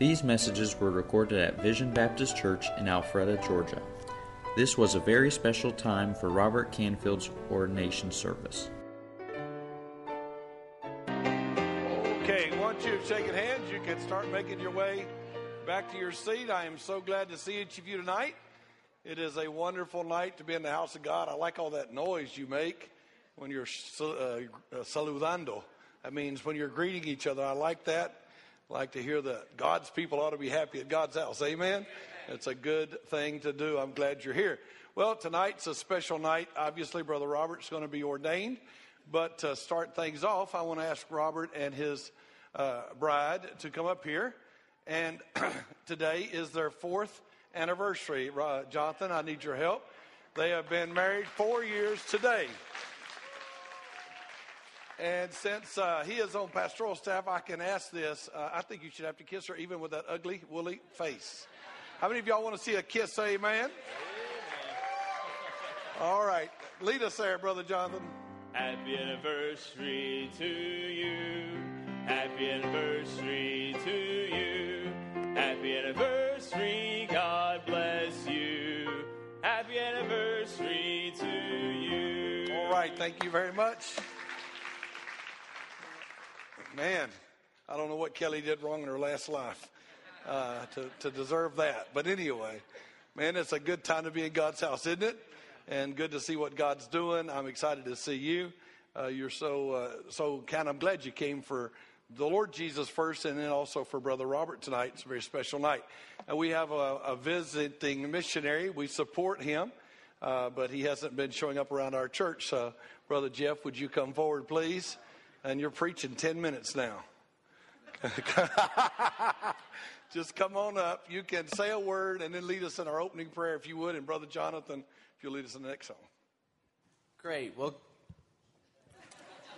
These messages were recorded at Vision Baptist Church in Alpharetta, Georgia. This was a very special time for Robert Canfield's ordination service. Okay, once you've shaken hands, you can start making your way back to your seat. I am so glad to see each of you tonight. It is a wonderful night to be in the house of God. I like all that noise you make when you're uh, uh, saludando. That means when you're greeting each other. I like that. Like to hear that God's people ought to be happy at God's house. Amen. It's a good thing to do. I'm glad you're here. Well, tonight's a special night. Obviously, Brother Robert's going to be ordained. But to start things off, I want to ask Robert and his uh, bride to come up here. And today is their fourth anniversary. Uh, Jonathan, I need your help. They have been married four years today. And since uh, he is on pastoral staff, I can ask this. Uh, I think you should have to kiss her, even with that ugly, woolly face. How many of y'all want to see a kiss? Say amen. All right. Lead us there, Brother Jonathan. Happy anniversary to you. Happy anniversary to you. Happy anniversary. God bless you. Happy anniversary to you. All right. Thank you very much. Man, I don't know what Kelly did wrong in her last life uh, to, to deserve that. But anyway, man, it's a good time to be in God's house, isn't it? And good to see what God's doing. I'm excited to see you. Uh, you're so uh, so kind. I'm glad you came for the Lord Jesus first, and then also for Brother Robert tonight. It's a very special night. And we have a, a visiting missionary. We support him, uh, but he hasn't been showing up around our church. So, Brother Jeff, would you come forward, please? And you're preaching 10 minutes now. Just come on up. You can say a word and then lead us in our opening prayer if you would. And Brother Jonathan, if you'll lead us in the next song. Great. Well,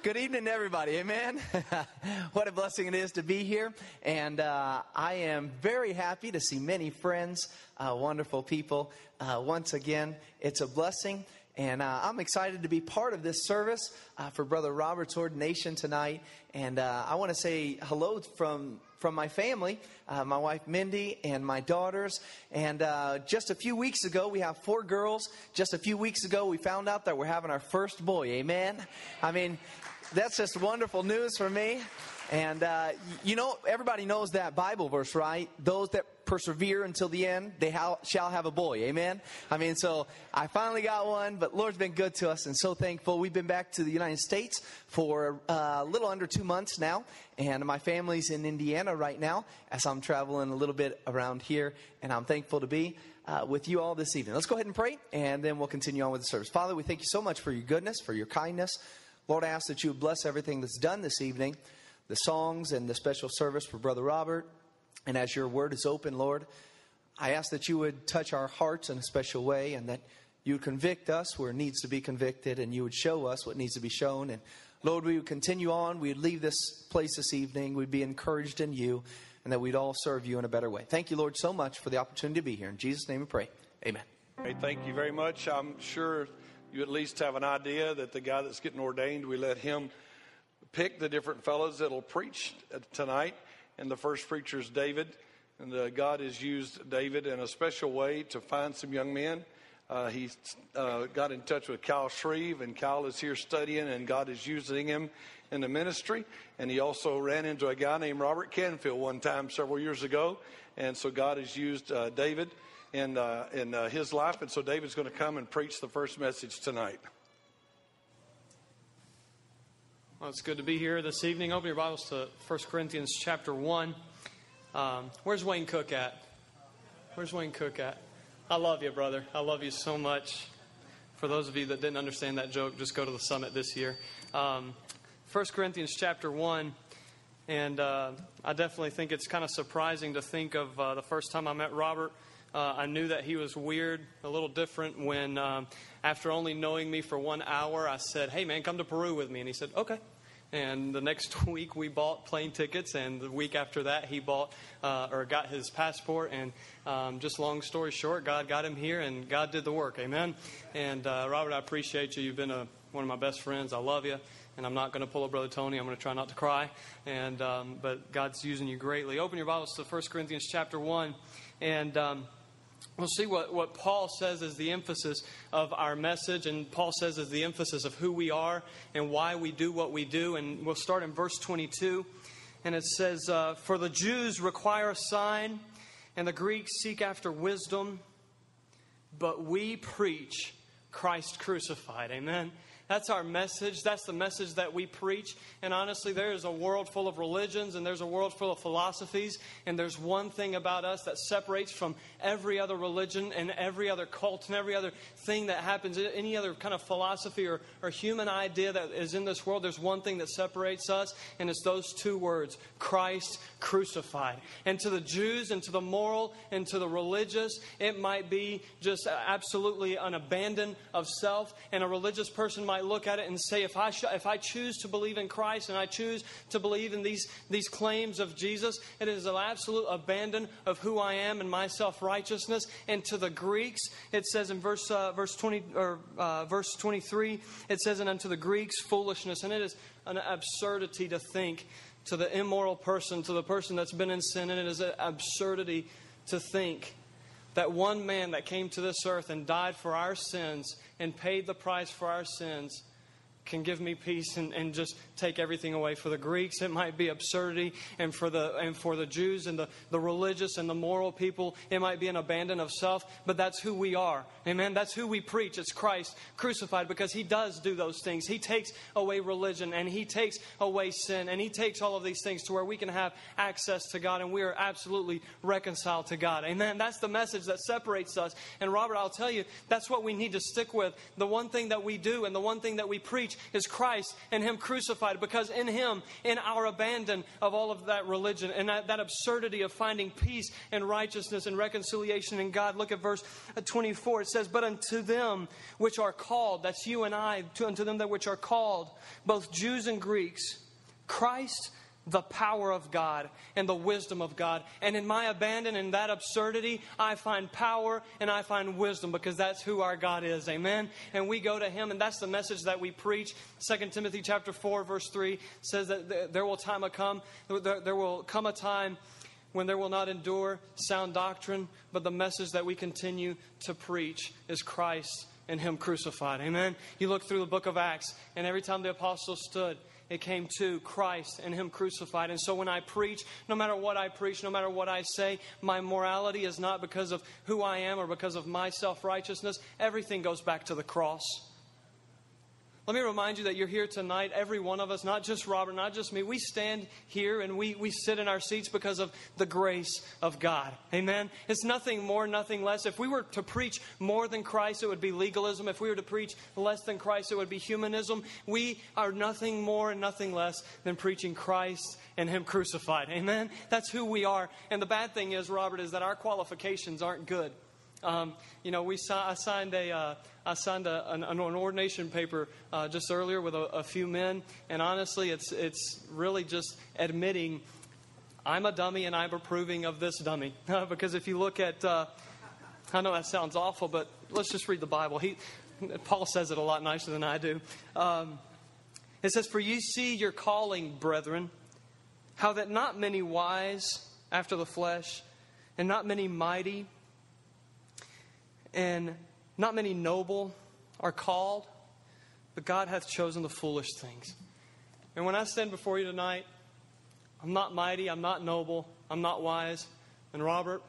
Good evening, everybody. Amen. what a blessing it is to be here. And uh, I am very happy to see many friends, uh, wonderful people. Uh, once again, it's a blessing. And uh, I'm excited to be part of this service uh, for Brother Robert's ordination tonight. And uh, I want to say hello from from my family, uh, my wife Mindy and my daughters. And uh, just a few weeks ago, we have four girls. Just a few weeks ago, we found out that we're having our first boy. Amen. I mean, that's just wonderful news for me. And uh, you know, everybody knows that Bible verse, right? Those that persevere until the end, they ha- shall have a boy. Amen. I mean, so I finally got one, but Lord's been good to us and so thankful. We've been back to the United States for uh, a little under two months now, and my family's in Indiana right now as I'm traveling a little bit around here, and I'm thankful to be. Uh, with you all this evening. Let's go ahead and pray, and then we'll continue on with the service. Father, we thank you so much for your goodness, for your kindness. Lord, I ask that you bless everything that's done this evening the songs and the special service for Brother Robert. And as your word is open, Lord, I ask that you would touch our hearts in a special way and that you would convict us where it needs to be convicted and you would show us what needs to be shown. And Lord, we would continue on. We'd leave this place this evening. We'd be encouraged in you and that we'd all serve you in a better way. Thank you, Lord, so much for the opportunity to be here. In Jesus' name we pray. Amen. Hey, thank you very much. I'm sure you at least have an idea that the guy that's getting ordained, we let him pick the different fellows that'll preach tonight. And the first preacher is David. And uh, God has used David in a special way to find some young men. Uh, he uh, got in touch with Kyle Shreve, and Kyle is here studying, and God is using him in the ministry. And he also ran into a guy named Robert Canfield one time several years ago. And so God has used uh, David in, uh, in uh, his life. And so David's going to come and preach the first message tonight. Well, it's good to be here this evening. Open your Bibles to 1 Corinthians chapter 1. Um, where's Wayne Cook at? Where's Wayne Cook at? I love you, brother. I love you so much. For those of you that didn't understand that joke, just go to the summit this year. Um, 1 Corinthians chapter 1. And uh, I definitely think it's kind of surprising to think of uh, the first time I met Robert. Uh, I knew that he was weird, a little different when, um, after only knowing me for one hour, I said, Hey, man, come to Peru with me. And he said, Okay. And the next week we bought plane tickets, and the week after that he bought uh, or got his passport. And um, just long story short, God got him here, and God did the work. Amen. And uh, Robert, I appreciate you. You've been a, one of my best friends. I love you, and I'm not going to pull a Brother Tony. I'm going to try not to cry. And, um, but God's using you greatly. Open your Bibles to 1 Corinthians chapter 1. And um, we'll see what, what Paul says is the emphasis of our message. And Paul says is the emphasis of who we are and why we do what we do. And we'll start in verse 22. And it says, uh, For the Jews require a sign, and the Greeks seek after wisdom, but we preach Christ crucified. Amen. That's our message. That's the message that we preach. And honestly, there is a world full of religions and there's a world full of philosophies. And there's one thing about us that separates from every other religion and every other cult and every other thing that happens, any other kind of philosophy or, or human idea that is in this world. There's one thing that separates us, and it's those two words Christ crucified. And to the Jews and to the moral and to the religious, it might be just absolutely an abandon of self. And a religious person might look at it and say, if I, sh- if I choose to believe in Christ and I choose to believe in these, these claims of Jesus, it is an absolute abandon of who I am and my self righteousness. And to the Greeks, it says in verse, uh, verse, 20, or, uh, verse 23, it says, and unto the Greeks, foolishness. And it is an absurdity to think to the immoral person, to the person that's been in sin, and it is an absurdity to think that one man that came to this earth and died for our sins and paid the price for our sins can give me peace and, and just take everything away. For the Greeks, it might be absurdity, and for the and for the Jews and the, the religious and the moral people, it might be an abandon of self, but that's who we are. Amen. That's who we preach. It's Christ crucified because he does do those things. He takes away religion and he takes away sin and he takes all of these things to where we can have access to God and we are absolutely reconciled to God. Amen. That's the message that separates us. And Robert, I'll tell you, that's what we need to stick with. The one thing that we do and the one thing that we preach preach is Christ and Him crucified because in Him, in our abandon of all of that religion and that, that absurdity of finding peace and righteousness and reconciliation in God, look at verse 24. It says, But unto them which are called, that's you and I, to, unto them that which are called, both Jews and Greeks, Christ the power of God and the wisdom of God. And in my abandon and that absurdity, I find power and I find wisdom because that's who our God is. Amen. And we go to him and that's the message that we preach. 2 Timothy chapter 4 verse 3 says that there will time a come there will come a time when there will not endure sound doctrine, but the message that we continue to preach is Christ and him crucified. Amen. You look through the book of Acts and every time the apostles stood it came to Christ and Him crucified. And so when I preach, no matter what I preach, no matter what I say, my morality is not because of who I am or because of my self righteousness. Everything goes back to the cross. Let me remind you that you're here tonight, every one of us, not just Robert, not just me. We stand here and we, we sit in our seats because of the grace of God. Amen? It's nothing more, nothing less. If we were to preach more than Christ, it would be legalism. If we were to preach less than Christ, it would be humanism. We are nothing more and nothing less than preaching Christ and Him crucified. Amen? That's who we are. And the bad thing is, Robert, is that our qualifications aren't good. Um, you know, we I signed a, uh, I signed a, an, an, ordination paper uh, just earlier with a, a, few men, and honestly, it's it's really just admitting I'm a dummy and I'm approving of this dummy. because if you look at, uh, I know that sounds awful, but let's just read the Bible. He, Paul says it a lot nicer than I do. Um, it says, "For you see your calling, brethren, how that not many wise after the flesh, and not many mighty." And not many noble are called, but God hath chosen the foolish things. And when I stand before you tonight, I'm not mighty, I'm not noble, I'm not wise. And Robert,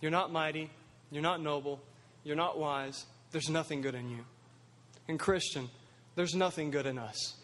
you're not mighty, you're not noble, you're not wise. There's nothing good in you. And Christian, there's nothing good in us.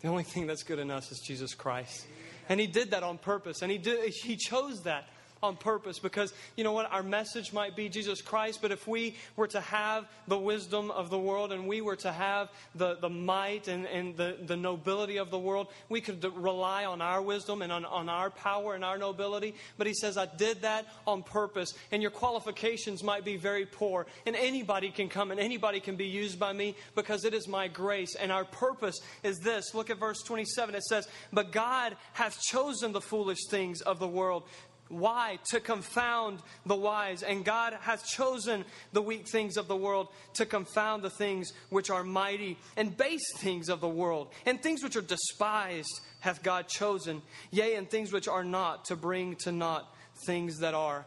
The only thing that's good in us is Jesus Christ. And he did that on purpose. And he did he chose that on purpose because, you know what, our message might be Jesus Christ, but if we were to have the wisdom of the world and we were to have the, the might and, and the, the nobility of the world, we could rely on our wisdom and on, on our power and our nobility. But he says, I did that on purpose, and your qualifications might be very poor, and anybody can come and anybody can be used by me because it is my grace. And our purpose is this. Look at verse 27. It says, But God hath chosen the foolish things of the world Why? To confound the wise. And God hath chosen the weak things of the world to confound the things which are mighty, and base things of the world, and things which are despised hath God chosen, yea, and things which are not, to bring to naught things that are.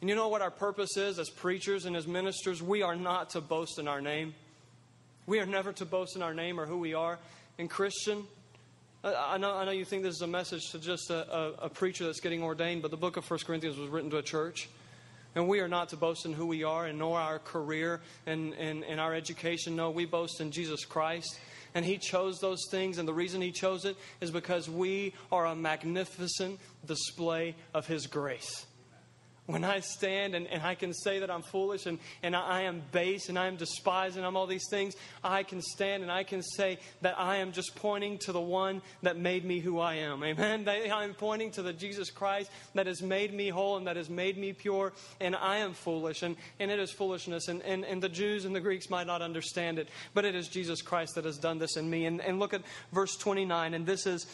And you know what our purpose is as preachers and as ministers? We are not to boast in our name. We are never to boast in our name or who we are. And Christian, I know, I know you think this is a message to just a, a, a preacher that's getting ordained, but the book of 1 Corinthians was written to a church. And we are not to boast in who we are and nor our career and, and, and our education. No, we boast in Jesus Christ. And He chose those things, and the reason He chose it is because we are a magnificent display of His grace when I stand and, and I can say that I'm foolish and, and I, I am base and I am despised and I'm all these things, I can stand and I can say that I am just pointing to the one that made me who I am. Amen. I'm pointing to the Jesus Christ that has made me whole and that has made me pure, and I am foolish, and, and it is foolishness. And, and, and the Jews and the Greeks might not understand it, but it is Jesus Christ that has done this in me. And, and look at verse 29, and this is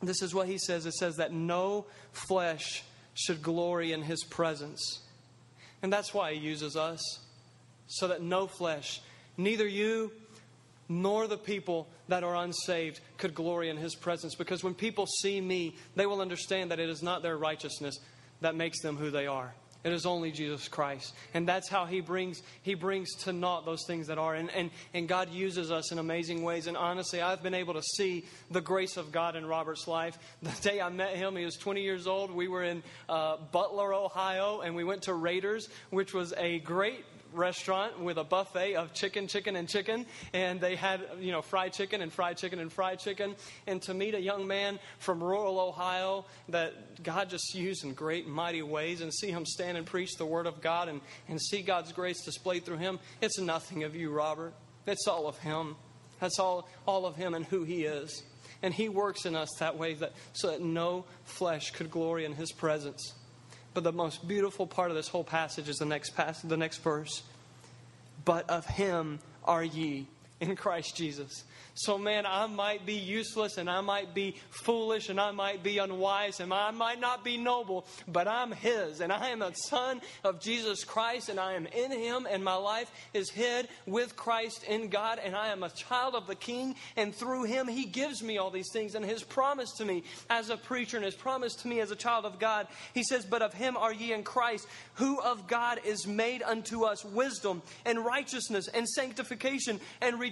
this is what he says. It says that no flesh should glory in his presence. And that's why he uses us, so that no flesh, neither you nor the people that are unsaved, could glory in his presence. Because when people see me, they will understand that it is not their righteousness that makes them who they are. It is only Jesus Christ. And that's how he brings, he brings to naught those things that are. And, and, and God uses us in amazing ways. And honestly, I've been able to see the grace of God in Robert's life. The day I met him, he was 20 years old. We were in uh, Butler, Ohio, and we went to Raiders, which was a great restaurant with a buffet of chicken, chicken, and chicken. And they had, you know, fried chicken and fried chicken and fried chicken. And to meet a young man from rural Ohio that God just used in great and mighty ways and see him stand and preach the Word of God and, and see God's grace displayed through him, it's nothing of you, Robert. It's all of him. That's all, all of him and who he is. And he works in us that way that, so that no flesh could glory in his presence. But the most beautiful part of this whole passage is the next passage, the next verse. But of him are ye in Christ Jesus. So, man, I might be useless and I might be foolish and I might be unwise and I might not be noble, but I'm His and I am a son of Jesus Christ and I am in Him and my life is hid with Christ in God and I am a child of the King and through Him He gives me all these things and His promise to me as a preacher and His promise to me as a child of God. He says, But of Him are ye in Christ, who of God is made unto us wisdom and righteousness and sanctification and redemption.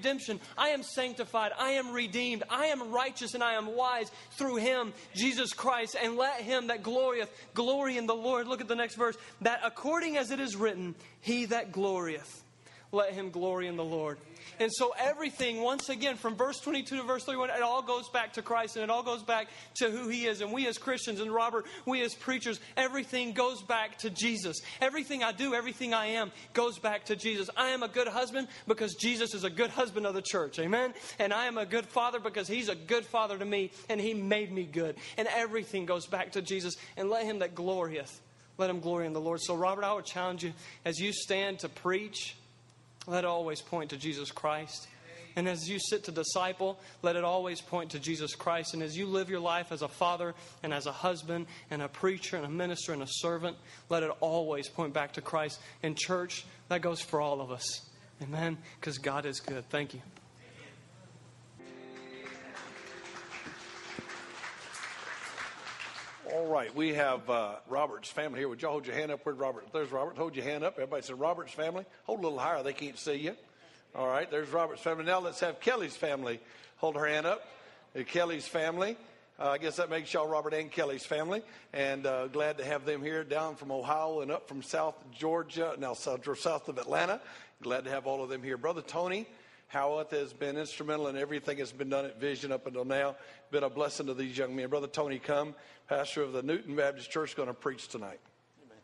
I am sanctified I am redeemed, I am righteous, and I am wise through him, Jesus Christ. And let him that glorieth glory in the Lord. Look at the next verse. That according as it is written, he that glorieth, let him glory in the Lord. And so everything, once again, from verse 22 to verse 31, it all goes back to Christ and it all goes back to who He is. And we as Christians, and Robert, we as preachers, everything goes back to Jesus. Everything I do, everything I am, goes back to Jesus. I am a good husband because Jesus is a good husband of the church. Amen? And I am a good father because He's a good father to me and He made me good. And everything goes back to Jesus. And let Him that glorieth, let Him glory in the Lord. So, Robert, I would challenge you as you stand to preach let it always point to Jesus Christ. And as you sit to disciple, let it always point to Jesus Christ. And as you live your life as a father and as a husband and a preacher and a minister and a servant, let it always point back to Christ. In church, that goes for all of us. Amen? Because God is good. Thank you. All right, we have uh, Robert's family here. Would y'all hold your hand up? Where Robert? There's Robert. Hold your hand up. Everybody said Robert's family. Hold a little higher. They can't see you. All right, there's Robert's family. Now let's have Kelly's family hold her hand up. Uh, Kelly's family. Uh, I guess that makes y'all Robert and Kelly's family. And uh, glad to have them here down from Ohio and up from South Georgia, now south, south of Atlanta. Glad to have all of them here. Brother Tony Howarth has been instrumental in everything that's been done at Vision up until now. Been a blessing to these young men. Brother Tony, come, pastor of the Newton Baptist Church, going to preach tonight. Amen.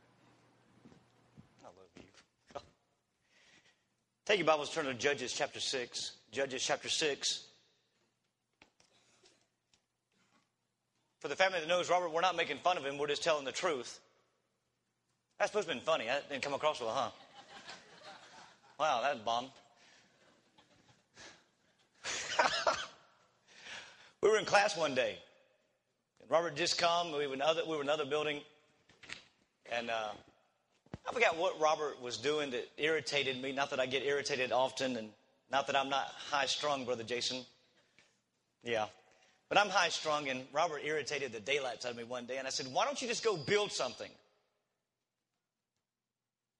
I love you. Take your Bibles, turn to Judges chapter 6. Judges chapter 6. For the family that knows Robert, we're not making fun of him, we're just telling the truth. That's supposed to be funny. That didn't come across well, huh? Wow, that's bomb. we were in class one day. and Robert just come. We were, in another, we were in another building. And uh, I forgot what Robert was doing that irritated me. Not that I get irritated often, and not that I'm not high strung, Brother Jason. Yeah. But I'm high strung, and Robert irritated the daylights out of me one day. And I said, Why don't you just go build something?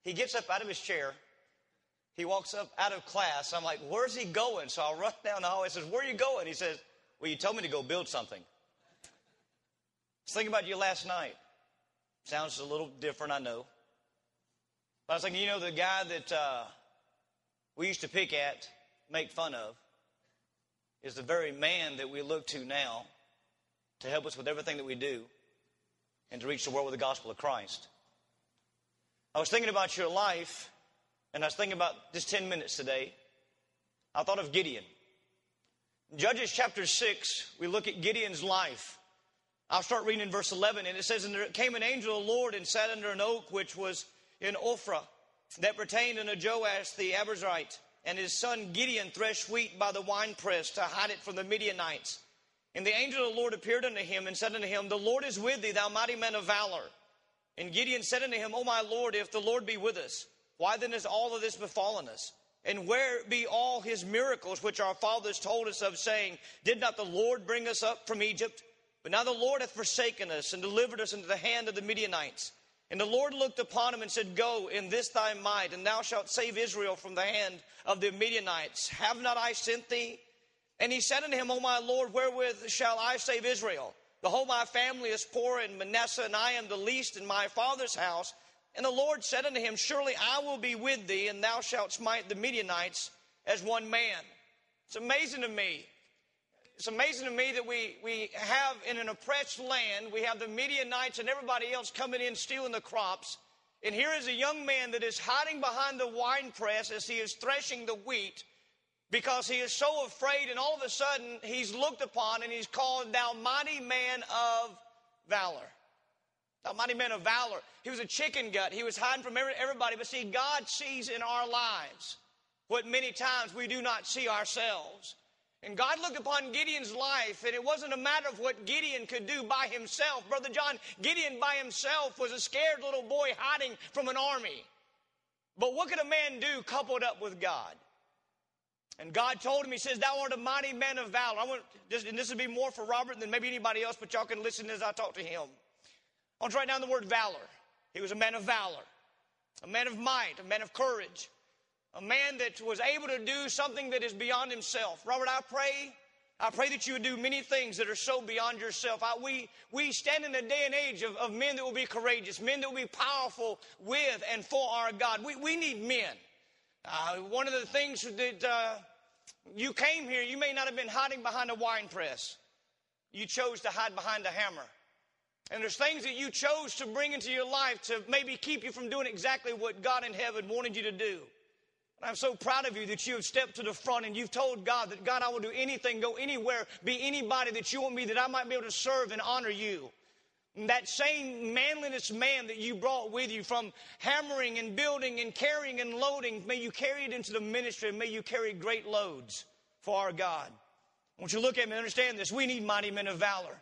He gets up out of his chair. He walks up out of class. I'm like, Where's he going? So I run down the hallway. I says, Where are you going? He says, Well, you told me to go build something. I was thinking about you last night. Sounds a little different, I know. But I was thinking, you know, the guy that uh, we used to pick at, make fun of, is the very man that we look to now to help us with everything that we do and to reach the world with the gospel of Christ. I was thinking about your life, and I was thinking about just 10 minutes today. I thought of Gideon. In Judges chapter 6, we look at Gideon's life. I'll start reading in verse 11, and it says, And there came an angel of the Lord and sat under an oak which was in Ophrah that pertained unto Joash the Abiezrite, and his son Gideon threshed wheat by the winepress to hide it from the Midianites. And the angel of the Lord appeared unto him and said unto him, The Lord is with thee, thou mighty man of valor. And Gideon said unto him, O my Lord, if the Lord be with us, why then is all of this befallen us? And where be all his miracles which our fathers told us of, saying, Did not the Lord bring us up from Egypt? But now the Lord hath forsaken us and delivered us into the hand of the Midianites. And the Lord looked upon him and said, Go in this thy might, and thou shalt save Israel from the hand of the Midianites. Have not I sent thee? And he said unto him, O my Lord, wherewith shall I save Israel? The whole my family is poor in Manasseh, and I am the least in my father's house. And the Lord said unto him, Surely I will be with thee, and thou shalt smite the Midianites as one man. It's amazing to me it's amazing to me that we, we have in an oppressed land, we have the Midianites and everybody else coming in stealing the crops. And here is a young man that is hiding behind the wine press as he is threshing the wheat because he is so afraid. And all of a sudden, he's looked upon and he's called, Thou mighty man of valor. Thou mighty man of valor. He was a chicken gut. He was hiding from everybody. But see, God sees in our lives what many times we do not see ourselves. And God looked upon Gideon's life, and it wasn't a matter of what Gideon could do by himself. Brother John, Gideon by himself was a scared little boy hiding from an army. But what could a man do coupled up with God? And God told him, He says, Thou art a mighty man of valor. I want and this would be more for Robert than maybe anybody else, but y'all can listen as I talk to him. I want to write down the word valor. He was a man of valor, a man of might, a man of courage a man that was able to do something that is beyond himself. Robert, I pray, I pray that you would do many things that are so beyond yourself. I, we, we stand in a day and age of, of men that will be courageous, men that will be powerful with and for our God. We, we need men. Uh, one of the things that uh, you came here, you may not have been hiding behind a wine press. You chose to hide behind a hammer. And there's things that you chose to bring into your life to maybe keep you from doing exactly what God in heaven wanted you to do. And I'm so proud of you that you have stepped to the front and you've told God that, God, I will do anything, go anywhere, be anybody that you want me, that I might be able to serve and honor you. And that same manliness man that you brought with you from hammering and building and carrying and loading, may you carry it into the ministry and may you carry great loads for our God. I want you to look at me and understand this. We need mighty men of valor.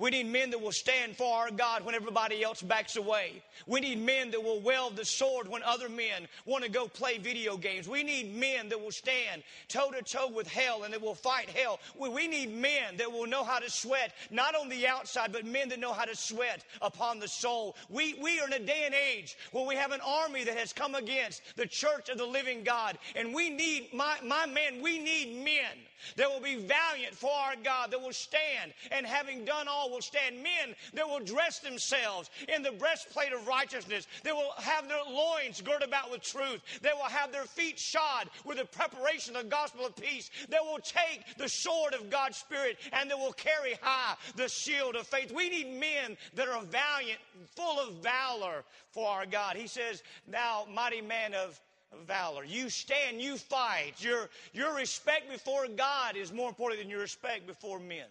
We need men that will stand for our God when everybody else backs away. We need men that will wield the sword when other men want to go play video games. We need men that will stand toe to toe with hell and that will fight hell. We need men that will know how to sweat, not on the outside, but men that know how to sweat upon the soul. We, we are in a day and age where we have an army that has come against the church of the living God. And we need, my, my man, we need men that will be valiant for our God, that will stand, and having done all, will stand. Men that will dress themselves in the breastplate of righteousness, that will have their loins girded about with truth, that will have their feet shod with the preparation of the gospel of peace, that will take the sword of God's Spirit, and that will carry high the shield of faith. We need men that are valiant, full of valor for our God. He says, Thou mighty man of valor. You stand, you fight. Your, your respect before God is more important than your respect before men.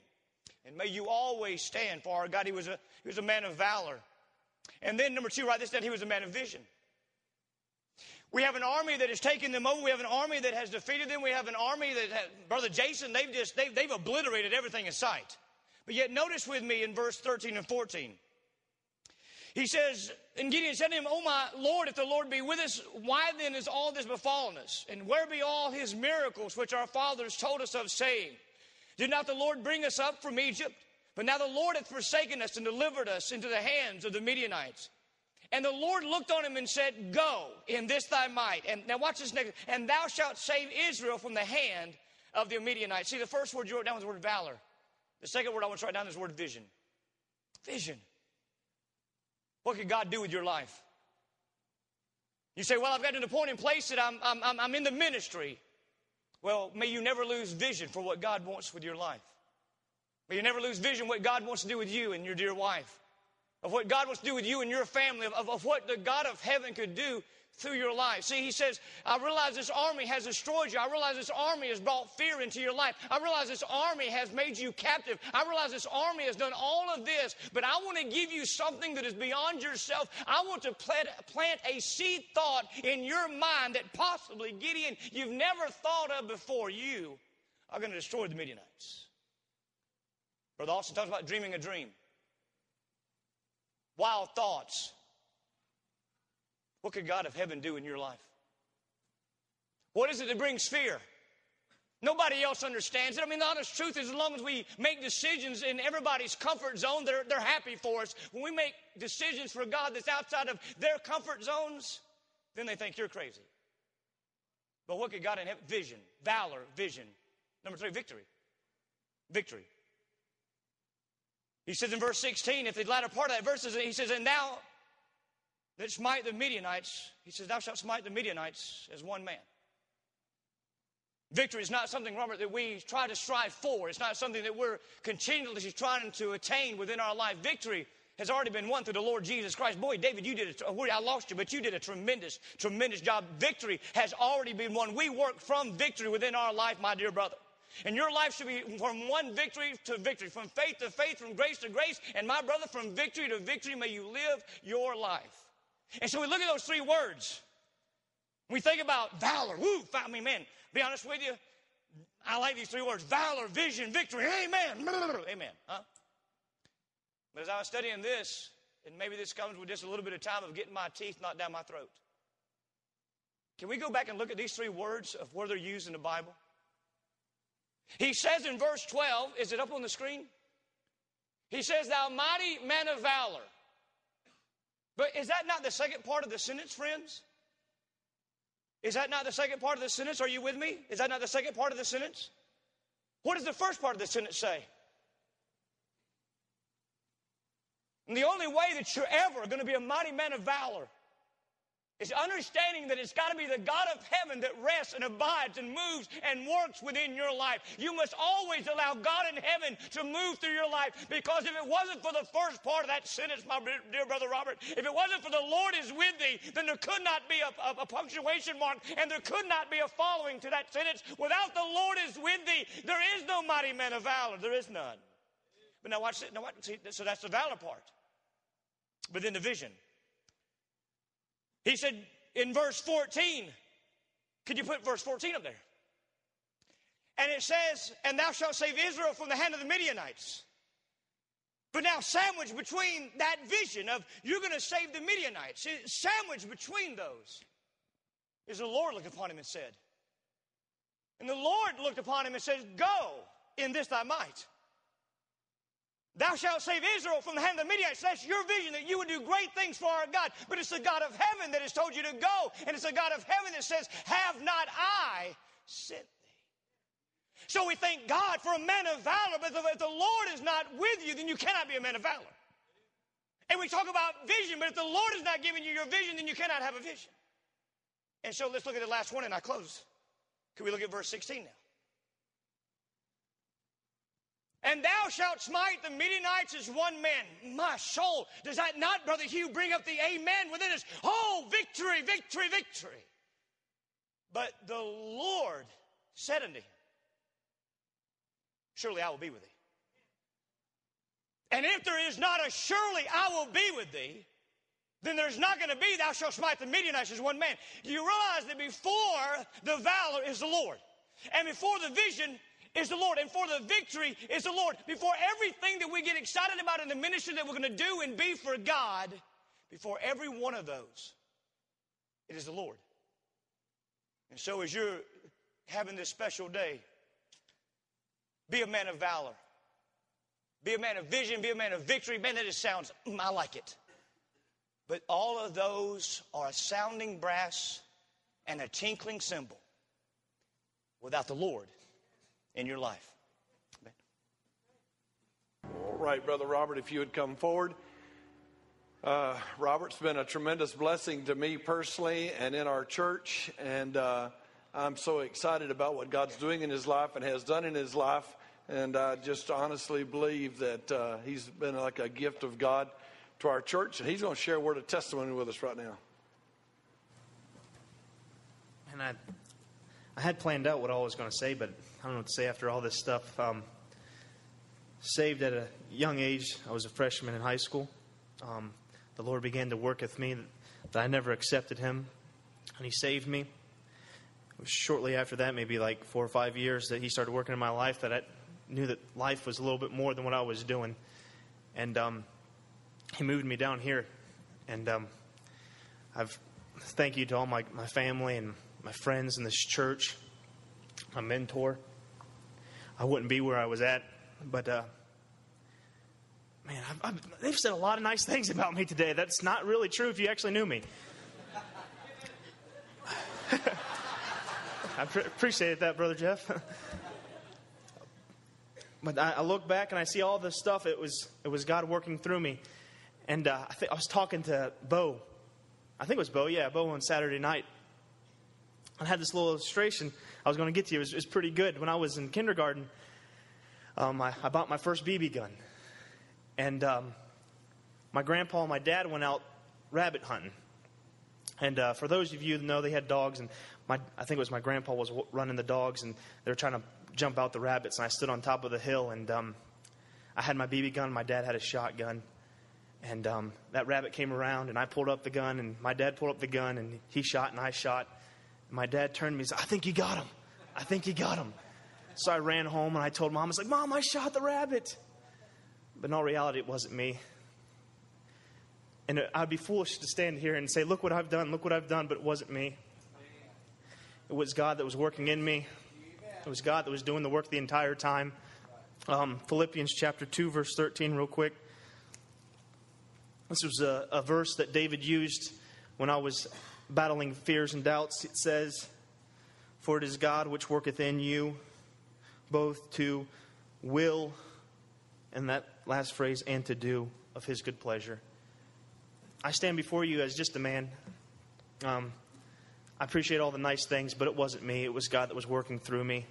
And may you always stand for our God. He was a, he was a man of valor. And then, number two, write this down, he was a man of vision. We have an army that has taken them over. We have an army that has defeated them. We have an army that, has, Brother Jason, they've just, they've, they've obliterated everything in sight. But yet, notice with me in verse 13 and 14. He says, and Gideon said to him, Oh my Lord, if the Lord be with us, why then is all this befallen us? And where be all his miracles which our fathers told us of, saying, Did not the Lord bring us up from Egypt? But now the Lord hath forsaken us and delivered us into the hands of the Midianites. And the Lord looked on him and said, Go in this thy might. And now watch this next. And thou shalt save Israel from the hand of the Midianites. See, the first word you wrote down was the word valor. The second word I want to write down is the word vision. Vision. What could God do with your life? You say, Well, I've got to the point in place that I'm, I'm, I'm in the ministry. Well, may you never lose vision for what God wants with your life. May you never lose vision what God wants to do with you and your dear wife of what God wants to do with you and your family, of, of what the God of heaven could do through your life. See, he says, I realize this army has destroyed you. I realize this army has brought fear into your life. I realize this army has made you captive. I realize this army has done all of this, but I want to give you something that is beyond yourself. I want to plant, plant a seed thought in your mind that possibly, Gideon, you've never thought of before. You are going to destroy the Midianites. Brother Austin talks about dreaming a dream wild thoughts. What could God of heaven do in your life? What is it that brings fear? Nobody else understands it. I mean, the honest truth is, as long as we make decisions in everybody's comfort zone, they're, they're happy for us. When we make decisions for God that's outside of their comfort zones, then they think you're crazy. But what could God in heaven? Vision, valor, vision. Number three, victory. Victory. He says in verse 16, if the latter part of that verse is, he says, And thou that smite the Midianites, he says, Thou shalt smite the Midianites as one man. Victory is not something, Robert, that we try to strive for. It's not something that we're continually trying to attain within our life. Victory has already been won through the Lord Jesus Christ. Boy, David, you did a, oh, I lost you, but you did a tremendous, tremendous job. Victory has already been won. We work from victory within our life, my dear brother. And your life should be from one victory to victory, from faith to faith, from grace to grace. And my brother, from victory to victory, may you live your life. And so we look at those three words. We think about valor. Woo, I mean, man, be honest with you. I like these three words valor, vision, victory. Amen. Amen. Huh? But as I was studying this, and maybe this comes with just a little bit of time of getting my teeth knocked down my throat. Can we go back and look at these three words of where they're used in the Bible? He says in verse 12, is it up on the screen? He says, Thou mighty man of valor. But is that not the second part of the sentence, friends? Is that not the second part of the sentence? Are you with me? Is that not the second part of the sentence? What does the first part of the sentence say? And the only way that you're ever going to be a mighty man of valor it's understanding that it's got to be the God of heaven that rests and abides and moves and works within your life. You must always allow God in heaven to move through your life because if it wasn't for the first part of that sentence, my dear brother Robert, if it wasn't for the Lord is with thee, then there could not be a, a, a punctuation mark and there could not be a following to that sentence. Without the Lord is with thee, there is no mighty man of valor. There is none. But now watch it. Now watch, see, so that's the valor part. But then the vision. He said in verse 14, could you put verse 14 up there? And it says, And thou shalt save Israel from the hand of the Midianites. But now, sandwiched between that vision of you're going to save the Midianites, sandwiched between those is the Lord looked upon him and said, And the Lord looked upon him and said, Go in this thy might. Thou shalt save Israel from the hand of the Midianites. That's your vision that you would do great things for our God. But it's the God of heaven that has told you to go. And it's the God of heaven that says, Have not I sent thee? So we thank God for a man of valor. But if the Lord is not with you, then you cannot be a man of valor. And we talk about vision, but if the Lord is not giving you your vision, then you cannot have a vision. And so let's look at the last one and I close. Can we look at verse 16 now? And thou shalt smite the Midianites as one man. My soul, does that not, Brother Hugh, bring up the amen within us? Oh, victory, victory, victory. But the Lord said unto him, Surely I will be with thee. And if there is not a surely I will be with thee, then there's not going to be thou shalt smite the Midianites as one man. You realize that before the valor is the Lord, and before the vision is the Lord, and for the victory is the Lord. Before everything that we get excited about in the ministry that we're going to do and be for God, before every one of those, it is the Lord. And so, as you're having this special day, be a man of valor. Be a man of vision. Be a man of victory. Man, that just sounds, mm, I like it. But all of those are a sounding brass and a tinkling cymbal without the Lord in your life. All right, Brother Robert, if you would come forward. Uh, Robert's been a tremendous blessing to me personally and in our church, and uh, I'm so excited about what God's doing in his life and has done in his life. And I just honestly believe that uh, he's been like a gift of God to our church, and he's going to share a word of testimony with us right now. And I, I had planned out what I was going to say, but I don't know what to say after all this stuff. Um, saved at a young age. I was a freshman in high school. Um, the Lord began to work with me that I never accepted Him, and He saved me. It was shortly after that, maybe like four or five years, that He started working in my life that I knew that life was a little bit more than what I was doing. And um, He moved me down here. And um, I've thank you to all my, my family and my friends in this church, my mentor. I wouldn't be where I was at, but uh, Man, I've, I've, they've said a lot of nice things about me today. That's not really true if you actually knew me. I pre- appreciate that, Brother Jeff. but I, I, look back and I see all this stuff. It was, it was God working through me. And uh, I, th- I was talking to Bo. I think it was Bo, yeah, Bo on Saturday night. I had this little illustration I was going to get to you. It was, pretty good. When I was in kindergarten, um, I, I bought my first BB gun. And um, my grandpa and my dad went out rabbit hunting. And uh, for those of you that know, they had dogs, and my, I think it was my grandpa was running the dogs, and they were trying to jump out the rabbits. And I stood on top of the hill, and um, I had my BB gun. My dad had a shotgun, and um, that rabbit came around, and I pulled up the gun, and my dad pulled up the gun, and he shot, and I shot. My dad turned to me and said, "I think you got him. I think you got him." So I ran home, and I told mom, "I was like, Mom, I shot the rabbit." But in all reality, it wasn't me. And I'd be foolish to stand here and say, Look what I've done, look what I've done, but it wasn't me. It was God that was working in me. It was God that was doing the work the entire time. Um, Philippians chapter 2, verse 13, real quick. This was a, a verse that David used when I was battling fears and doubts. It says, For it is God which worketh in you both to will and that last phrase, and to do of his good pleasure. I stand before you as just a man. Um, I appreciate all the nice things, but it wasn't me. It was God that was working through me.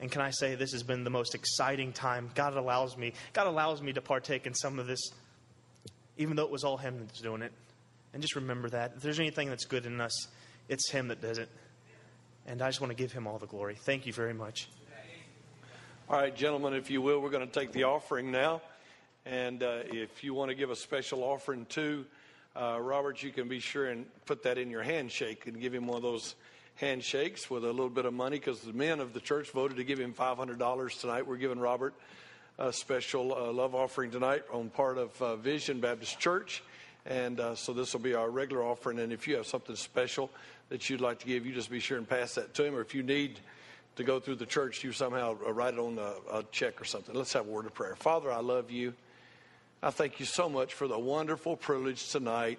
And can I say this has been the most exciting time? God allows me. God allows me to partake in some of this, even though it was all Him that's doing it. And just remember that. If there's anything that's good in us, it's Him that does it. And I just want to give Him all the glory. Thank you very much. All right, gentlemen, if you will, we're going to take the offering now. And uh, if you want to give a special offering too, uh, Robert, you can be sure and put that in your handshake and give him one of those handshakes with a little bit of money because the men of the church voted to give him $500 tonight. We're giving Robert a special uh, love offering tonight on part of uh, Vision Baptist Church. And uh, so this will be our regular offering. And if you have something special that you'd like to give, you just be sure and pass that to him. Or if you need to go through the church, you somehow write it on a, a check or something. Let's have a word of prayer. Father, I love you. I thank you so much for the wonderful privilege tonight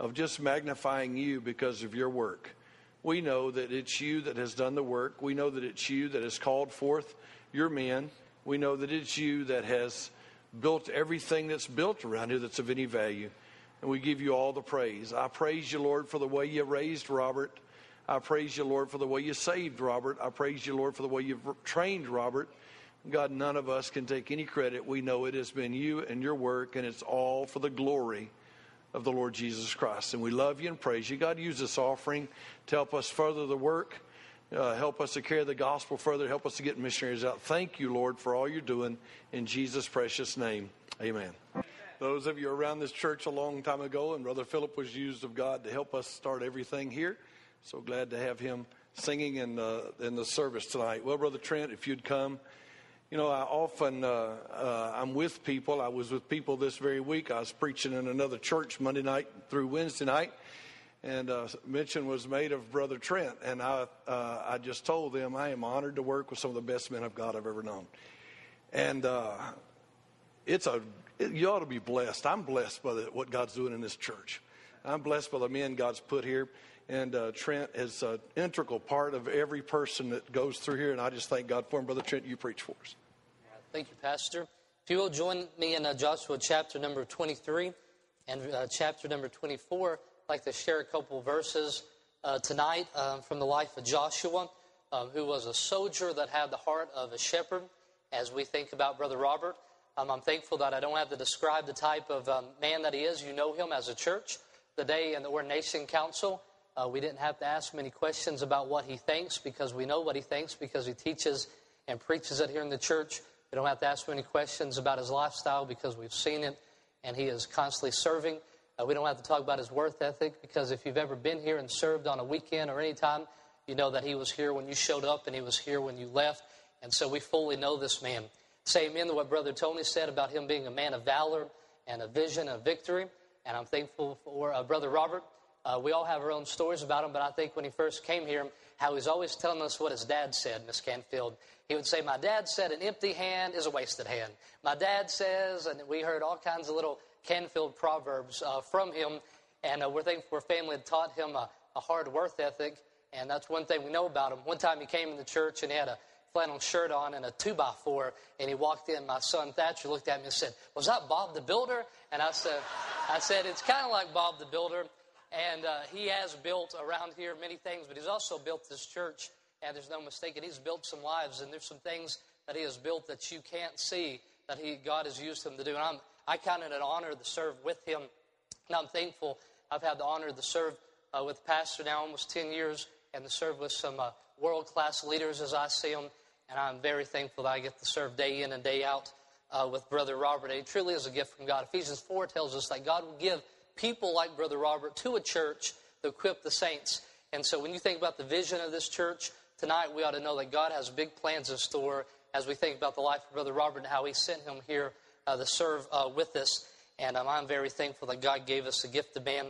of just magnifying you because of your work. We know that it's you that has done the work. We know that it's you that has called forth your men. We know that it's you that has built everything that's built around here that's of any value. And we give you all the praise. I praise you, Lord, for the way you raised Robert. I praise you, Lord, for the way you saved Robert. I praise you, Lord, for the way you've trained Robert. God, none of us can take any credit. We know it has been you and your work, and it's all for the glory of the Lord Jesus Christ. And we love you and praise you. God, use this offering to help us further the work, uh, help us to carry the gospel further, help us to get missionaries out. Thank you, Lord, for all you're doing. In Jesus' precious name, amen. Those of you around this church a long time ago, and Brother Philip was used of God to help us start everything here. So glad to have him singing in, uh, in the service tonight. Well, Brother Trent, if you'd come, You know, I often uh, uh, I'm with people. I was with people this very week. I was preaching in another church Monday night through Wednesday night, and uh, mention was made of Brother Trent. And I uh, I just told them I am honored to work with some of the best men of God I've ever known. And uh, it's a you ought to be blessed. I'm blessed by the, what God's doing in this church. I'm blessed by the men God's put here. And uh, Trent is an integral part of every person that goes through here. And I just thank God for him. Brother Trent, you preach for us. Thank you, Pastor. If you will join me in uh, Joshua chapter number 23 and uh, chapter number 24, I'd like to share a couple verses uh, tonight um, from the life of Joshua, um, who was a soldier that had the heart of a shepherd. As we think about Brother Robert, um, I'm thankful that I don't have to describe the type of um, man that he is. You know him as a church. The day in the Ordination Council, uh, we didn't have to ask many questions about what he thinks because we know what he thinks because he teaches and preaches it here in the church. We don't have to ask many questions about his lifestyle because we've seen it and he is constantly serving. Uh, we don't have to talk about his worth ethic because if you've ever been here and served on a weekend or any time, you know that he was here when you showed up and he was here when you left. And so we fully know this man. Say amen to what Brother Tony said about him being a man of valor and a vision of victory. And I'm thankful for uh, Brother Robert. Uh, we all have our own stories about him, but I think when he first came here, how he's always telling us what his dad said, Miss Canfield. He would say, My dad said an empty hand is a wasted hand. My dad says, and we heard all kinds of little Canfield proverbs uh, from him. And uh, we're thankful for family that taught him a, a hard work ethic. And that's one thing we know about him. One time he came in the church and he had a flannel shirt on and a two by four. And he walked in. My son Thatcher looked at me and said, "Was that Bob the Builder?" And I said, "I said it's kind of like Bob the Builder." And uh, he has built around here many things, but he's also built this church and there's no mistake, and he's built some lives, and there's some things that he has built that you can't see that he God has used him to do. And I'm, I count it an honor to serve with him, and I'm thankful I've had the honor to serve uh, with Pastor now almost 10 years, and to serve with some uh, world class leaders as I see them. And I'm very thankful that I get to serve day in and day out uh, with Brother Robert. It truly is a gift from God. Ephesians 4 tells us that God will give people like Brother Robert to a church to equip the saints. And so when you think about the vision of this church, tonight we ought to know that God has big plans in store as we think about the life of Brother Robert and how he sent him here uh, to serve uh, with us. And um, I'm very thankful that God gave us a gifted man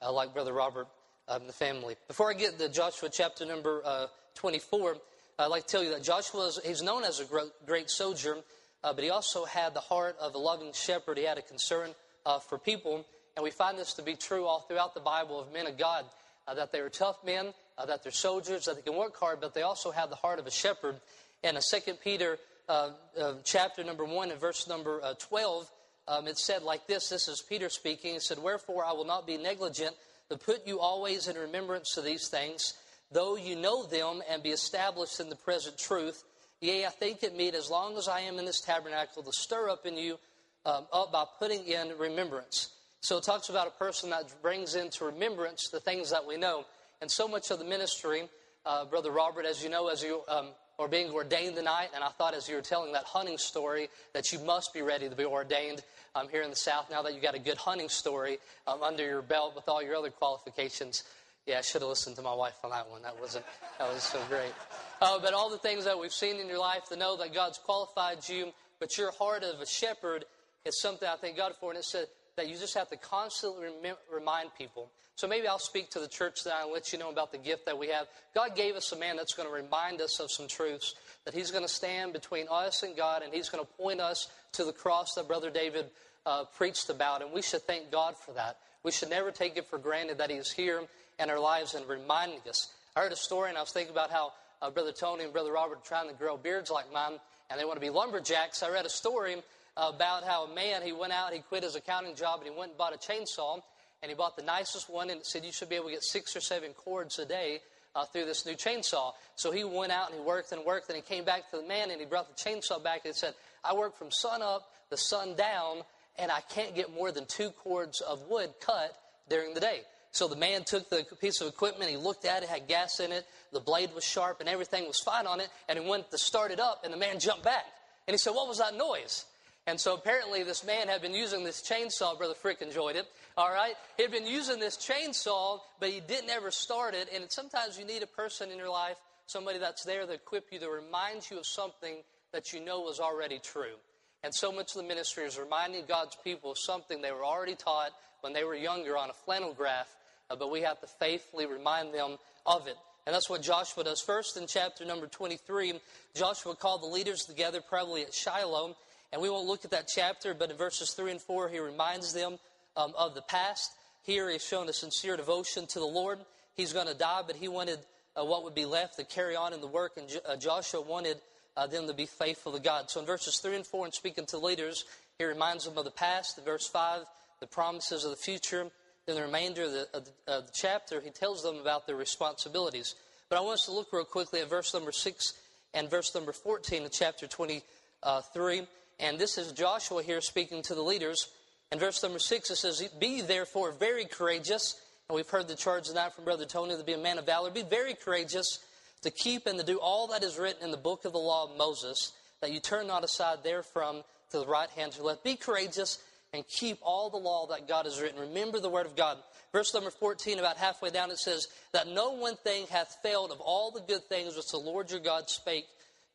uh, like Brother Robert um, the family. Before I get to Joshua chapter number uh, 24, I'd like to tell you that Joshua is he's known as a great soldier, uh, but he also had the heart of a loving shepherd. He had a concern uh, for people. And we find this to be true all throughout the Bible of men of God, that they were tough men, uh, that they're soldiers, that they can work hard, but they also have the heart of a shepherd. And in 2 Peter uh, uh, chapter number 1 and verse number uh, 12, um, it said like this this is Peter speaking. It said, Wherefore I will not be negligent, but put you always in remembrance of these things, though you know them and be established in the present truth. Yea, I think it meet as long as I am in this tabernacle to stir up in you um, up by putting in remembrance. So it talks about a person that brings into remembrance the things that we know. And so much of the ministry, uh, Brother Robert, as you know, as you um, are being ordained tonight, and I thought as you were telling that hunting story that you must be ready to be ordained um, here in the South now that you got a good hunting story um, under your belt with all your other qualifications. Yeah, I should have listened to my wife on that one. That wasn't that was so great. Uh, but all the things that we've seen in your life to know that God's qualified you, but your heart of a shepherd is something I thank God for. And it said that you just have to constantly rem- remind people. So maybe I'll speak to the church that and let you know about the gift that we have. God gave us a man that's going to remind us of some truths, that he's going to stand between us and God, and he's going to point us to the cross that Brother David uh, preached about. And we should thank God for that. We should never take it for granted that he's here in our lives and reminding us. I heard a story, and I was thinking about how uh, Brother Tony and Brother Robert are trying to grow beards like mine, and they want to be lumberjacks. I read a story about how a man, he went out, he quit his accounting job, and he went and bought a chainsaw, and he bought the nicest one, and it said you should be able to get six or seven cords a day uh, through this new chainsaw. So he went out and he worked and worked, and he came back to the man, and he brought the chainsaw back, and he said, I work from sun up to sun down, and I can't get more than two cords of wood cut during the day. So the man took the piece of equipment, he looked at it, had gas in it, the blade was sharp, and everything was fine on it, and he went to start it up, and the man jumped back. And he said, What was that noise? And so apparently this man had been using this chainsaw. Brother Frick enjoyed it. All right. He had been using this chainsaw, but he didn't ever start it. And sometimes you need a person in your life, somebody that's there to equip you, to remind you of something that you know is already true. And so much of the ministry is reminding God's people of something they were already taught when they were younger on a flannel graph, but we have to faithfully remind them of it. And that's what Joshua does. First, in chapter number 23, Joshua called the leaders together, probably at Shiloh. And we won't look at that chapter, but in verses 3 and 4, he reminds them um, of the past. Here, he's shown a sincere devotion to the Lord. He's going to die, but he wanted uh, what would be left to carry on in the work, and uh, Joshua wanted uh, them to be faithful to God. So in verses 3 and 4, in speaking to leaders, he reminds them of the past. In verse 5, the promises of the future. In the remainder of the, of the, of the chapter, he tells them about their responsibilities. But I want us to look real quickly at verse number 6 and verse number 14 of chapter 23. And this is Joshua here speaking to the leaders. In verse number 6, it says, Be therefore very courageous. And we've heard the charge tonight from Brother Tony to be a man of valor. Be very courageous to keep and to do all that is written in the book of the law of Moses, that you turn not aside therefrom to the right hand or the left. Be courageous and keep all the law that God has written. Remember the word of God. Verse number 14, about halfway down, it says, That no one thing hath failed of all the good things which the Lord your God spake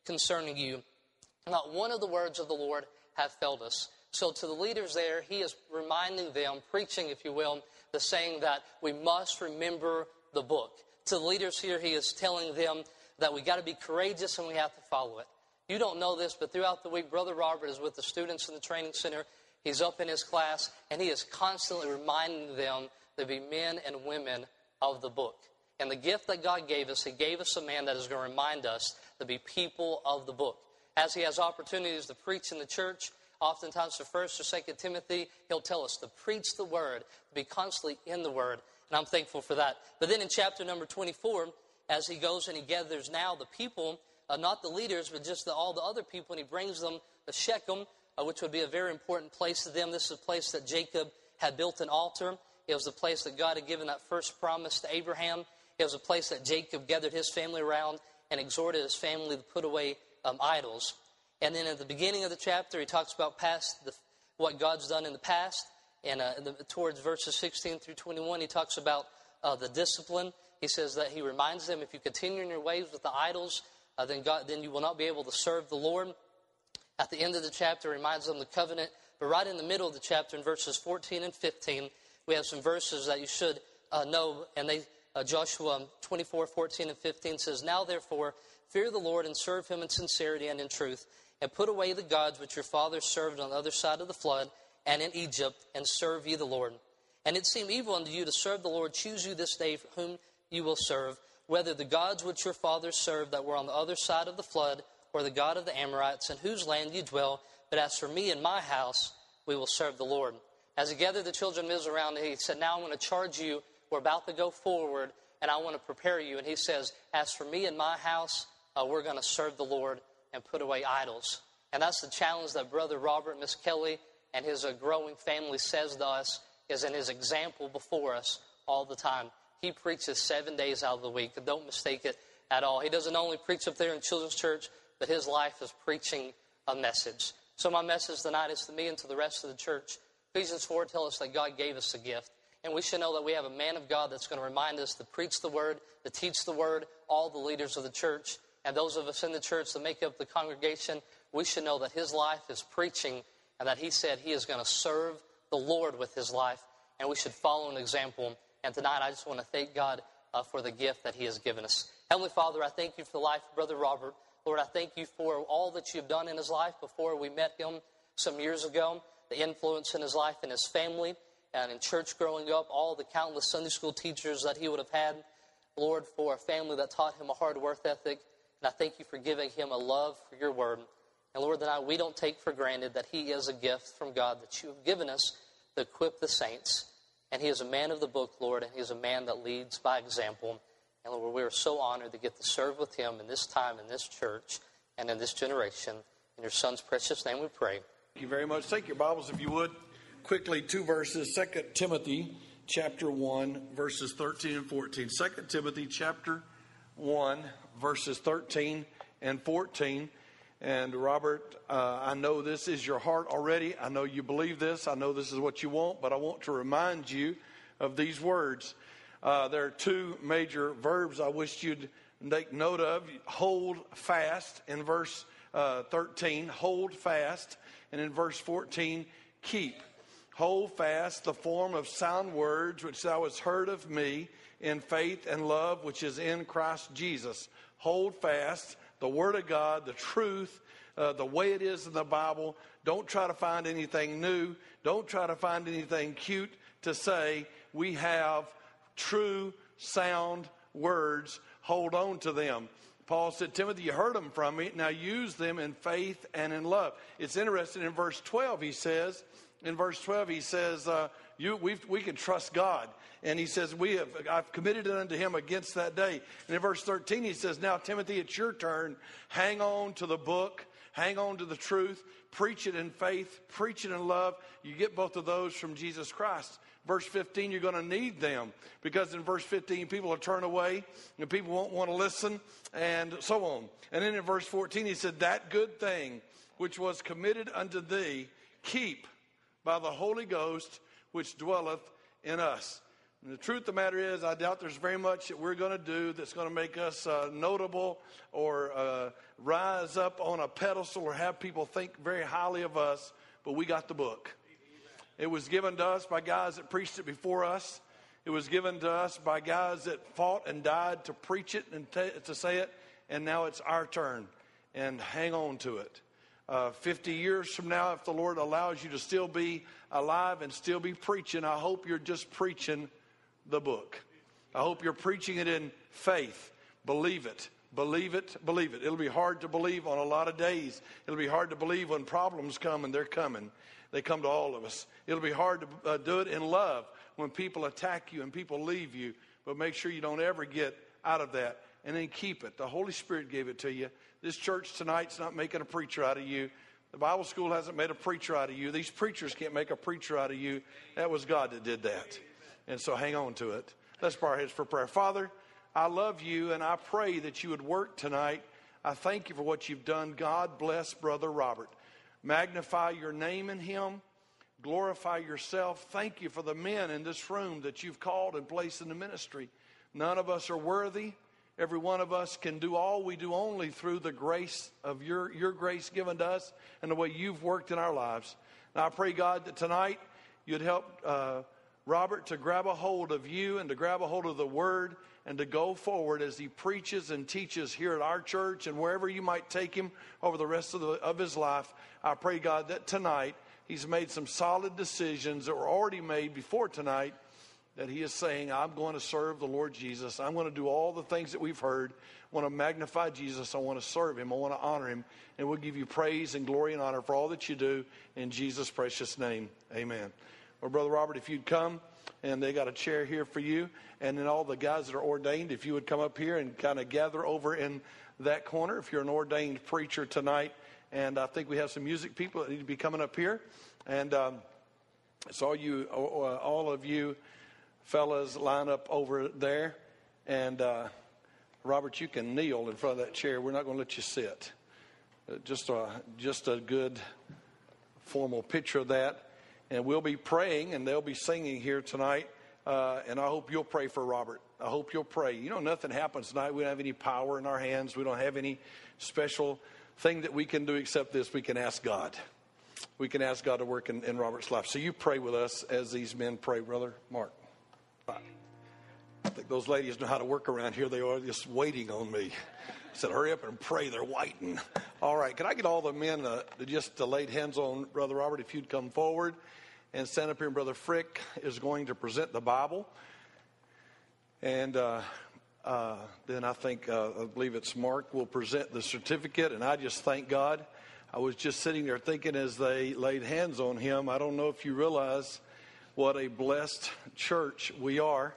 concerning you. Not one of the words of the Lord hath failed us. So to the leaders there, he is reminding them, preaching, if you will, the saying that we must remember the book. To the leaders here, he is telling them that we got to be courageous and we have to follow it. You don't know this, but throughout the week, Brother Robert is with the students in the training center He's up in his class, and he is constantly reminding them to be men and women of the book. And the gift that God gave us, He gave us a man that is going to remind us to be people of the book. As he has opportunities to preach in the church, oftentimes for First or Second Timothy, he'll tell us to preach the word, to be constantly in the word, and I'm thankful for that. But then in chapter number 24, as he goes and he gathers now the people, uh, not the leaders, but just the, all the other people, and he brings them to Shechem, uh, which would be a very important place to them. This is a place that Jacob had built an altar. It was the place that God had given that first promise to Abraham. It was a place that Jacob gathered his family around and exhorted his family to put away um, idols. And then at the beginning of the chapter, he talks about past the, what God's done in the past. And uh, the, towards verses 16 through 21, he talks about uh, the discipline. He says that he reminds them if you continue in your ways with the idols, uh, then, God, then you will not be able to serve the Lord. At the end of the chapter, reminds them of the covenant. But right in the middle of the chapter, in verses 14 and 15, we have some verses that you should uh, know. And they, uh, Joshua 24, 14, and 15 says, Now therefore, fear the Lord and serve him in sincerity and in truth, and put away the gods which your fathers served on the other side of the flood and in Egypt, and serve ye the Lord. And it seemed evil unto you to serve the Lord. Choose you this day whom you will serve, whether the gods which your fathers served that were on the other side of the flood, or the God of the Amorites, in whose land you dwell. But as for me and my house, we will serve the Lord. As he gathered the children of Israel around, he said, Now I'm going to charge you. We're about to go forward, and I want to prepare you. And he says, As for me and my house, uh, we're going to serve the Lord and put away idols. And that's the challenge that Brother Robert, Miss Kelly, and his uh, growing family says to us, is in his example before us all the time. He preaches seven days out of the week. Don't mistake it at all. He doesn't only preach up there in children's church, but his life is preaching a message. So my message tonight is to me and to the rest of the church. Ephesians 4 tells us that God gave us a gift. And we should know that we have a man of God that's going to remind us to preach the word, to teach the word, all the leaders of the church, and those of us in the church that make up the congregation. We should know that his life is preaching and that he said he is going to serve the Lord with his life. And we should follow an example. And tonight I just want to thank God uh, for the gift that he has given us. Heavenly Father, I thank you for the life of Brother Robert. Lord, I thank you for all that you've done in his life before we met him some years ago, the influence in his life and his family, and in church growing up, all the countless Sunday school teachers that he would have had. Lord, for a family that taught him a hard work ethic. And I thank you for giving him a love for your word. And Lord, that we don't take for granted that he is a gift from God that you have given us to equip the saints. And he is a man of the book, Lord, and he is a man that leads by example. And Lord, we are so honored to get to serve with him in this time, in this church, and in this generation. In your son's precious name we pray. Thank you very much. Take your Bibles, if you would, quickly, two verses. Second Timothy chapter 1, verses 13 and 14. 2 Timothy chapter 1, verses 13 and 14. And Robert, uh, I know this is your heart already. I know you believe this. I know this is what you want, but I want to remind you of these words. Uh, there are two major verbs I wish you'd take note of. Hold fast in verse uh, 13, hold fast. And in verse 14, keep. Hold fast the form of sound words which thou hast heard of me in faith and love which is in Christ Jesus. Hold fast the Word of God, the truth, uh, the way it is in the Bible. Don't try to find anything new. Don't try to find anything cute to say. We have true, sound words. Hold on to them. Paul said, Timothy, you heard them from me. Now use them in faith and in love. It's interesting in verse 12, he says, in verse 12, he says, uh, you, we we can trust God. And he says, we have, I've committed it unto him against that day. And in verse 13, he says, Now, Timothy, it's your turn. Hang on to the book, hang on to the truth, preach it in faith, preach it in love. You get both of those from Jesus Christ. Verse 15, you're going to need them because in verse 15, people will turn away and people won't want to listen and so on. And then in verse 14, he said, That good thing which was committed unto thee, keep by the Holy Ghost which dwelleth in us. And the truth of the matter is, I doubt there's very much that we're going to do that's going to make us uh, notable or uh, rise up on a pedestal or have people think very highly of us, but we got the book. It was given to us by guys that preached it before us. It was given to us by guys that fought and died to preach it and t- to say it, and now it's our turn. And hang on to it. Uh, 50 years from now, if the Lord allows you to still be alive and still be preaching, I hope you're just preaching the book. I hope you're preaching it in faith. Believe it. Believe it. Believe it. It'll be hard to believe on a lot of days. It'll be hard to believe when problems come and they're coming. They come to all of us. It'll be hard to uh, do it in love when people attack you and people leave you. But make sure you don't ever get out of that. And then keep it. The Holy Spirit gave it to you. This church tonight's not making a preacher out of you. The Bible school hasn't made a preacher out of you. These preachers can't make a preacher out of you. That was God that did that. And so hang on to it. Let's bow our heads for prayer. Father, I love you and I pray that you would work tonight. I thank you for what you've done. God bless Brother Robert. Magnify your name in him. Glorify yourself. Thank you for the men in this room that you've called and placed in the ministry. None of us are worthy. Every one of us can do all we do only through the grace of your, your grace given to us and the way you've worked in our lives. And I pray, God, that tonight you'd help uh, Robert to grab a hold of you and to grab a hold of the word and to go forward as he preaches and teaches here at our church and wherever you might take him over the rest of, the, of his life. I pray, God, that tonight he's made some solid decisions that were already made before tonight that he is saying, I'm going to serve the Lord Jesus. I'm going to do all the things that we've heard. I want to magnify Jesus. I want to serve him. I want to honor him. And we'll give you praise and glory and honor for all that you do in Jesus' precious name. Amen. Well, Brother Robert, if you'd come, and they got a chair here for you. And then all the guys that are ordained, if you would come up here and kind of gather over in that corner, if you're an ordained preacher tonight. And I think we have some music people that need to be coming up here. And um, so all you, uh, all of you fellas, line up over there. And uh, Robert, you can kneel in front of that chair. We're not going to let you sit. Uh, just a just a good formal picture of that. And we'll be praying, and they'll be singing here tonight. Uh, and I hope you'll pray for Robert. I hope you'll pray. You know, nothing happens tonight. We don't have any power in our hands. We don't have any special thing that we can do except this. We can ask God. We can ask God to work in, in Robert's life. So you pray with us as these men pray, brother Mark. I think those ladies know how to work around here. They are just waiting on me. I said, hurry up and pray. They're waiting. All right. Can I get all the men uh, to just to lay hands on Brother Robert if you'd come forward? And stand up here. And Brother Frick is going to present the Bible. And uh, uh, then I think, uh, I believe it's Mark will present the certificate. And I just thank God. I was just sitting there thinking as they laid hands on him, I don't know if you realize what a blessed church we are.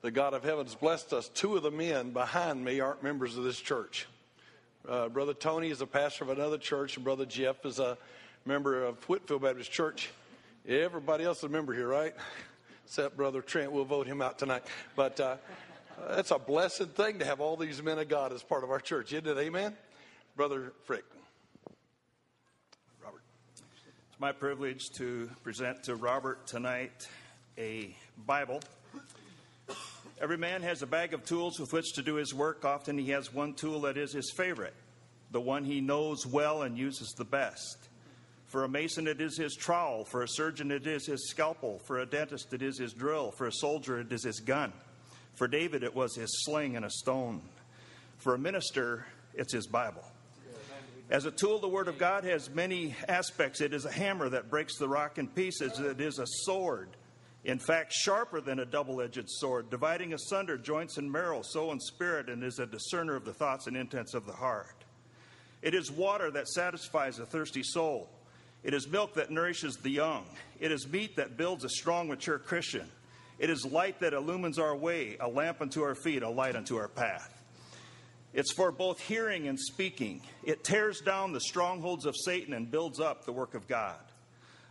The God of heaven's blessed us. Two of the men behind me aren't members of this church. Uh, Brother Tony is a pastor of another church, and Brother Jeff is a member of Whitfield Baptist Church. Everybody else is a member here, right? Except Brother Trent. We'll vote him out tonight. But uh, that's a blessed thing to have all these men of God as part of our church, isn't it? Amen? Brother Frick. Robert. It's my privilege to present to Robert tonight a Bible. Every man has a bag of tools with which to do his work. Often he has one tool that is his favorite. the one he knows well and uses the best. For a mason, it is his trowel. For a surgeon, it is his scalpel. For a dentist, it is his drill. For a soldier, it is his gun. For David, it was his sling and a stone. For a minister, it's his Bible. As a tool, the Word of God has many aspects. It is a hammer that breaks the rock in pieces, it is a sword. In fact, sharper than a double edged sword, dividing asunder joints and marrow, soul and spirit, and is a discerner of the thoughts and intents of the heart. It is water that satisfies a thirsty soul. It is milk that nourishes the young. It is meat that builds a strong, mature Christian. It is light that illumines our way, a lamp unto our feet, a light unto our path. It's for both hearing and speaking. It tears down the strongholds of Satan and builds up the work of God.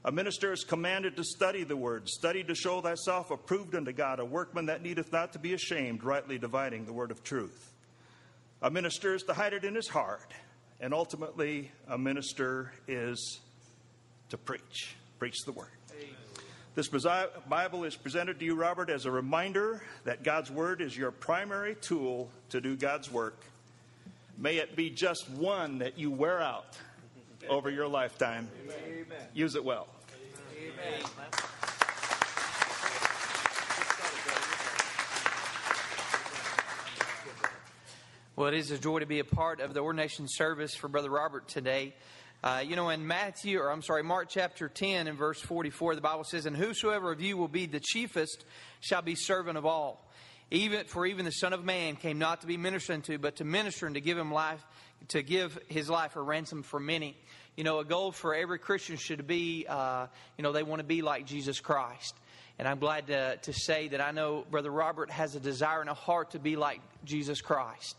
A minister is commanded to study the word, study to show thyself approved unto God, a workman that needeth not to be ashamed, rightly dividing the word of truth. A minister is to hide it in his heart, and ultimately, a minister is to preach, preach the word. This Bible is presented to you, Robert, as a reminder that God's Word is your primary tool to do God's work May it be just one that you wear out over your lifetime. Amen. Use it well. Amen. Well, it is a joy to be a part of the ordination service for Brother Robert today. Uh, you know, in Matthew, or I'm sorry, Mark chapter 10 and verse 44, the Bible says, And whosoever of you will be the chiefest shall be servant of all. Even for even the Son of Man came not to be ministered unto, but to minister and to give him life, to give his life a ransom for many. You know, a goal for every Christian should be, uh, you know, they want to be like Jesus Christ. And I'm glad to, to say that I know Brother Robert has a desire and a heart to be like Jesus Christ.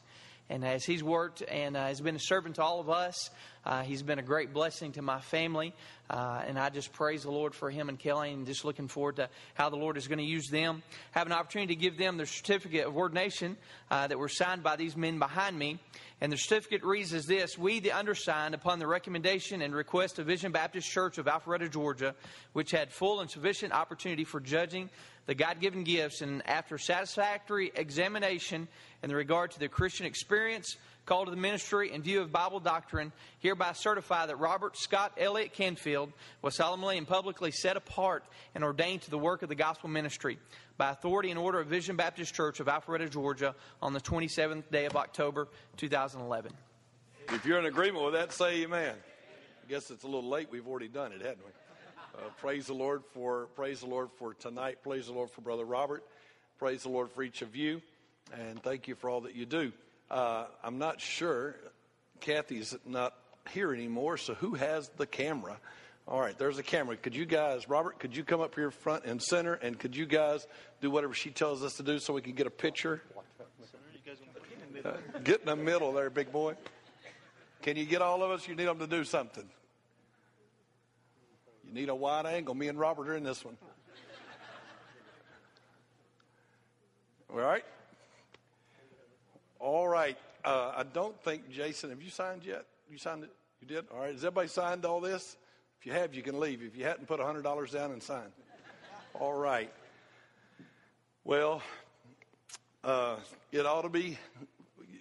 And as he's worked and uh, has been a servant to all of us, uh, he's been a great blessing to my family. Uh, and I just praise the Lord for him and Kelly and just looking forward to how the Lord is going to use them. Have an opportunity to give them their certificate of ordination uh, that were signed by these men behind me. And the certificate reads as this We, the undersigned, upon the recommendation and request of Vision Baptist Church of Alpharetta, Georgia, which had full and sufficient opportunity for judging the God given gifts, and after satisfactory examination in regard to the Christian experience, call to the ministry in view of Bible doctrine, hereby certify that Robert Scott Elliott Canfield was solemnly and publicly set apart and ordained to the work of the gospel ministry by authority and order of Vision Baptist Church of Alpharetta, Georgia, on the 27th day of October, 2011. If you're in agreement with that, say amen. I guess it's a little late. We've already done it, hadn't we? Uh, praise the Lord for praise the Lord for tonight. Praise the Lord for Brother Robert. Praise the Lord for each of you, and thank you for all that you do. Uh, I'm not sure. Kathy's not here anymore, so who has the camera? All right, there's a camera. Could you guys, Robert, could you come up here front and center, and could you guys do whatever she tells us to do so we can get a picture? Uh, get in the middle there, big boy. Can you get all of us? You need them to do something. You need a wide angle. Me and Robert are in this one. All right? All right. Uh, I don't think, Jason, have you signed yet? You signed it? You did? All right. Has everybody signed all this? If you have, you can leave. If you hadn't, put $100 down and sign. All right. Well, uh, it ought to be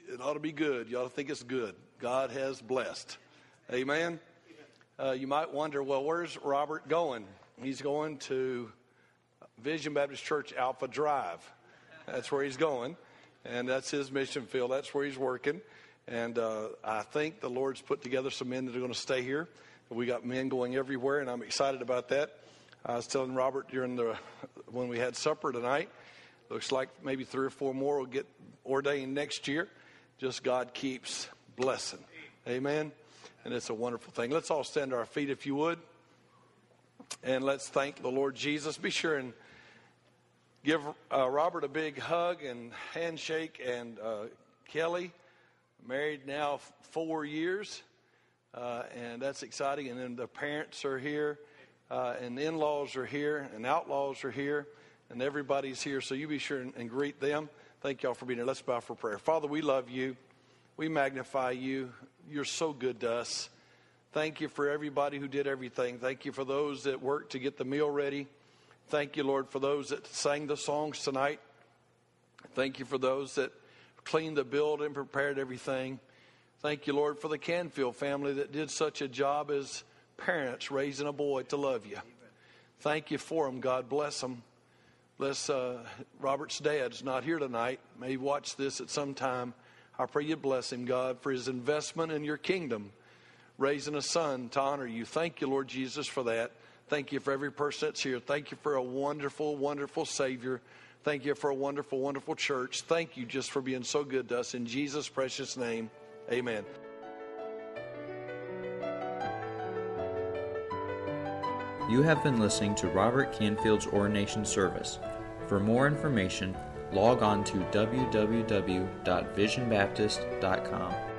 it ought to be good. You ought to think it's good. God has blessed. Amen. Uh, you might wonder, well, where's Robert going? He's going to Vision Baptist Church Alpharetta. That's where he's going and that's his mission field. That's where he's working. And uh, I think the Lord's put together some men that are going to stay here. We got men going everywhere, and I'm excited about that. I was telling Robert during the when we had supper tonight. Looks like maybe three or four more will get ordained next year. Just God keeps blessing. Amen. And it's a wonderful thing. Let's all stand to our feet if you would. And let's thank the Lord Jesus. Be sure and give uh, Robert a big hug and handshake, and uh, Kelly, married now four years, uh, and that's exciting. And then the parents are here, uh, and in laws are here, and outlaws are here, and everybody's here. So you be sure and, and greet them. Thank y'all for being here. Let's bow for prayer. Father, we love you. We magnify you. You're so good to us. Thank you for everybody who did everything. Thank you for those that worked to get the meal ready. Thank you, Lord, for those that sang the songs tonight. Thank you for those that cleaned the building, and prepared everything. Thank you, Lord, for the Canfield family that did such a job as parents raising a boy to love you. Thank you for them. God bless them. Bless uh, Robert's dad's not here tonight. May he watch this at some time. I pray you bless him, God, for his investment in your kingdom, raising a son to honor you. Thank you, Lord Jesus, for that. Thank you for every person that's here. Thank you for a wonderful, wonderful Savior. Thank you for a wonderful, wonderful church. Thank you just for being so good to us. In Jesus' precious name, amen. You have been listening to Robert Canfield's ordination service. For more information, log on to www.visionbaptist.com.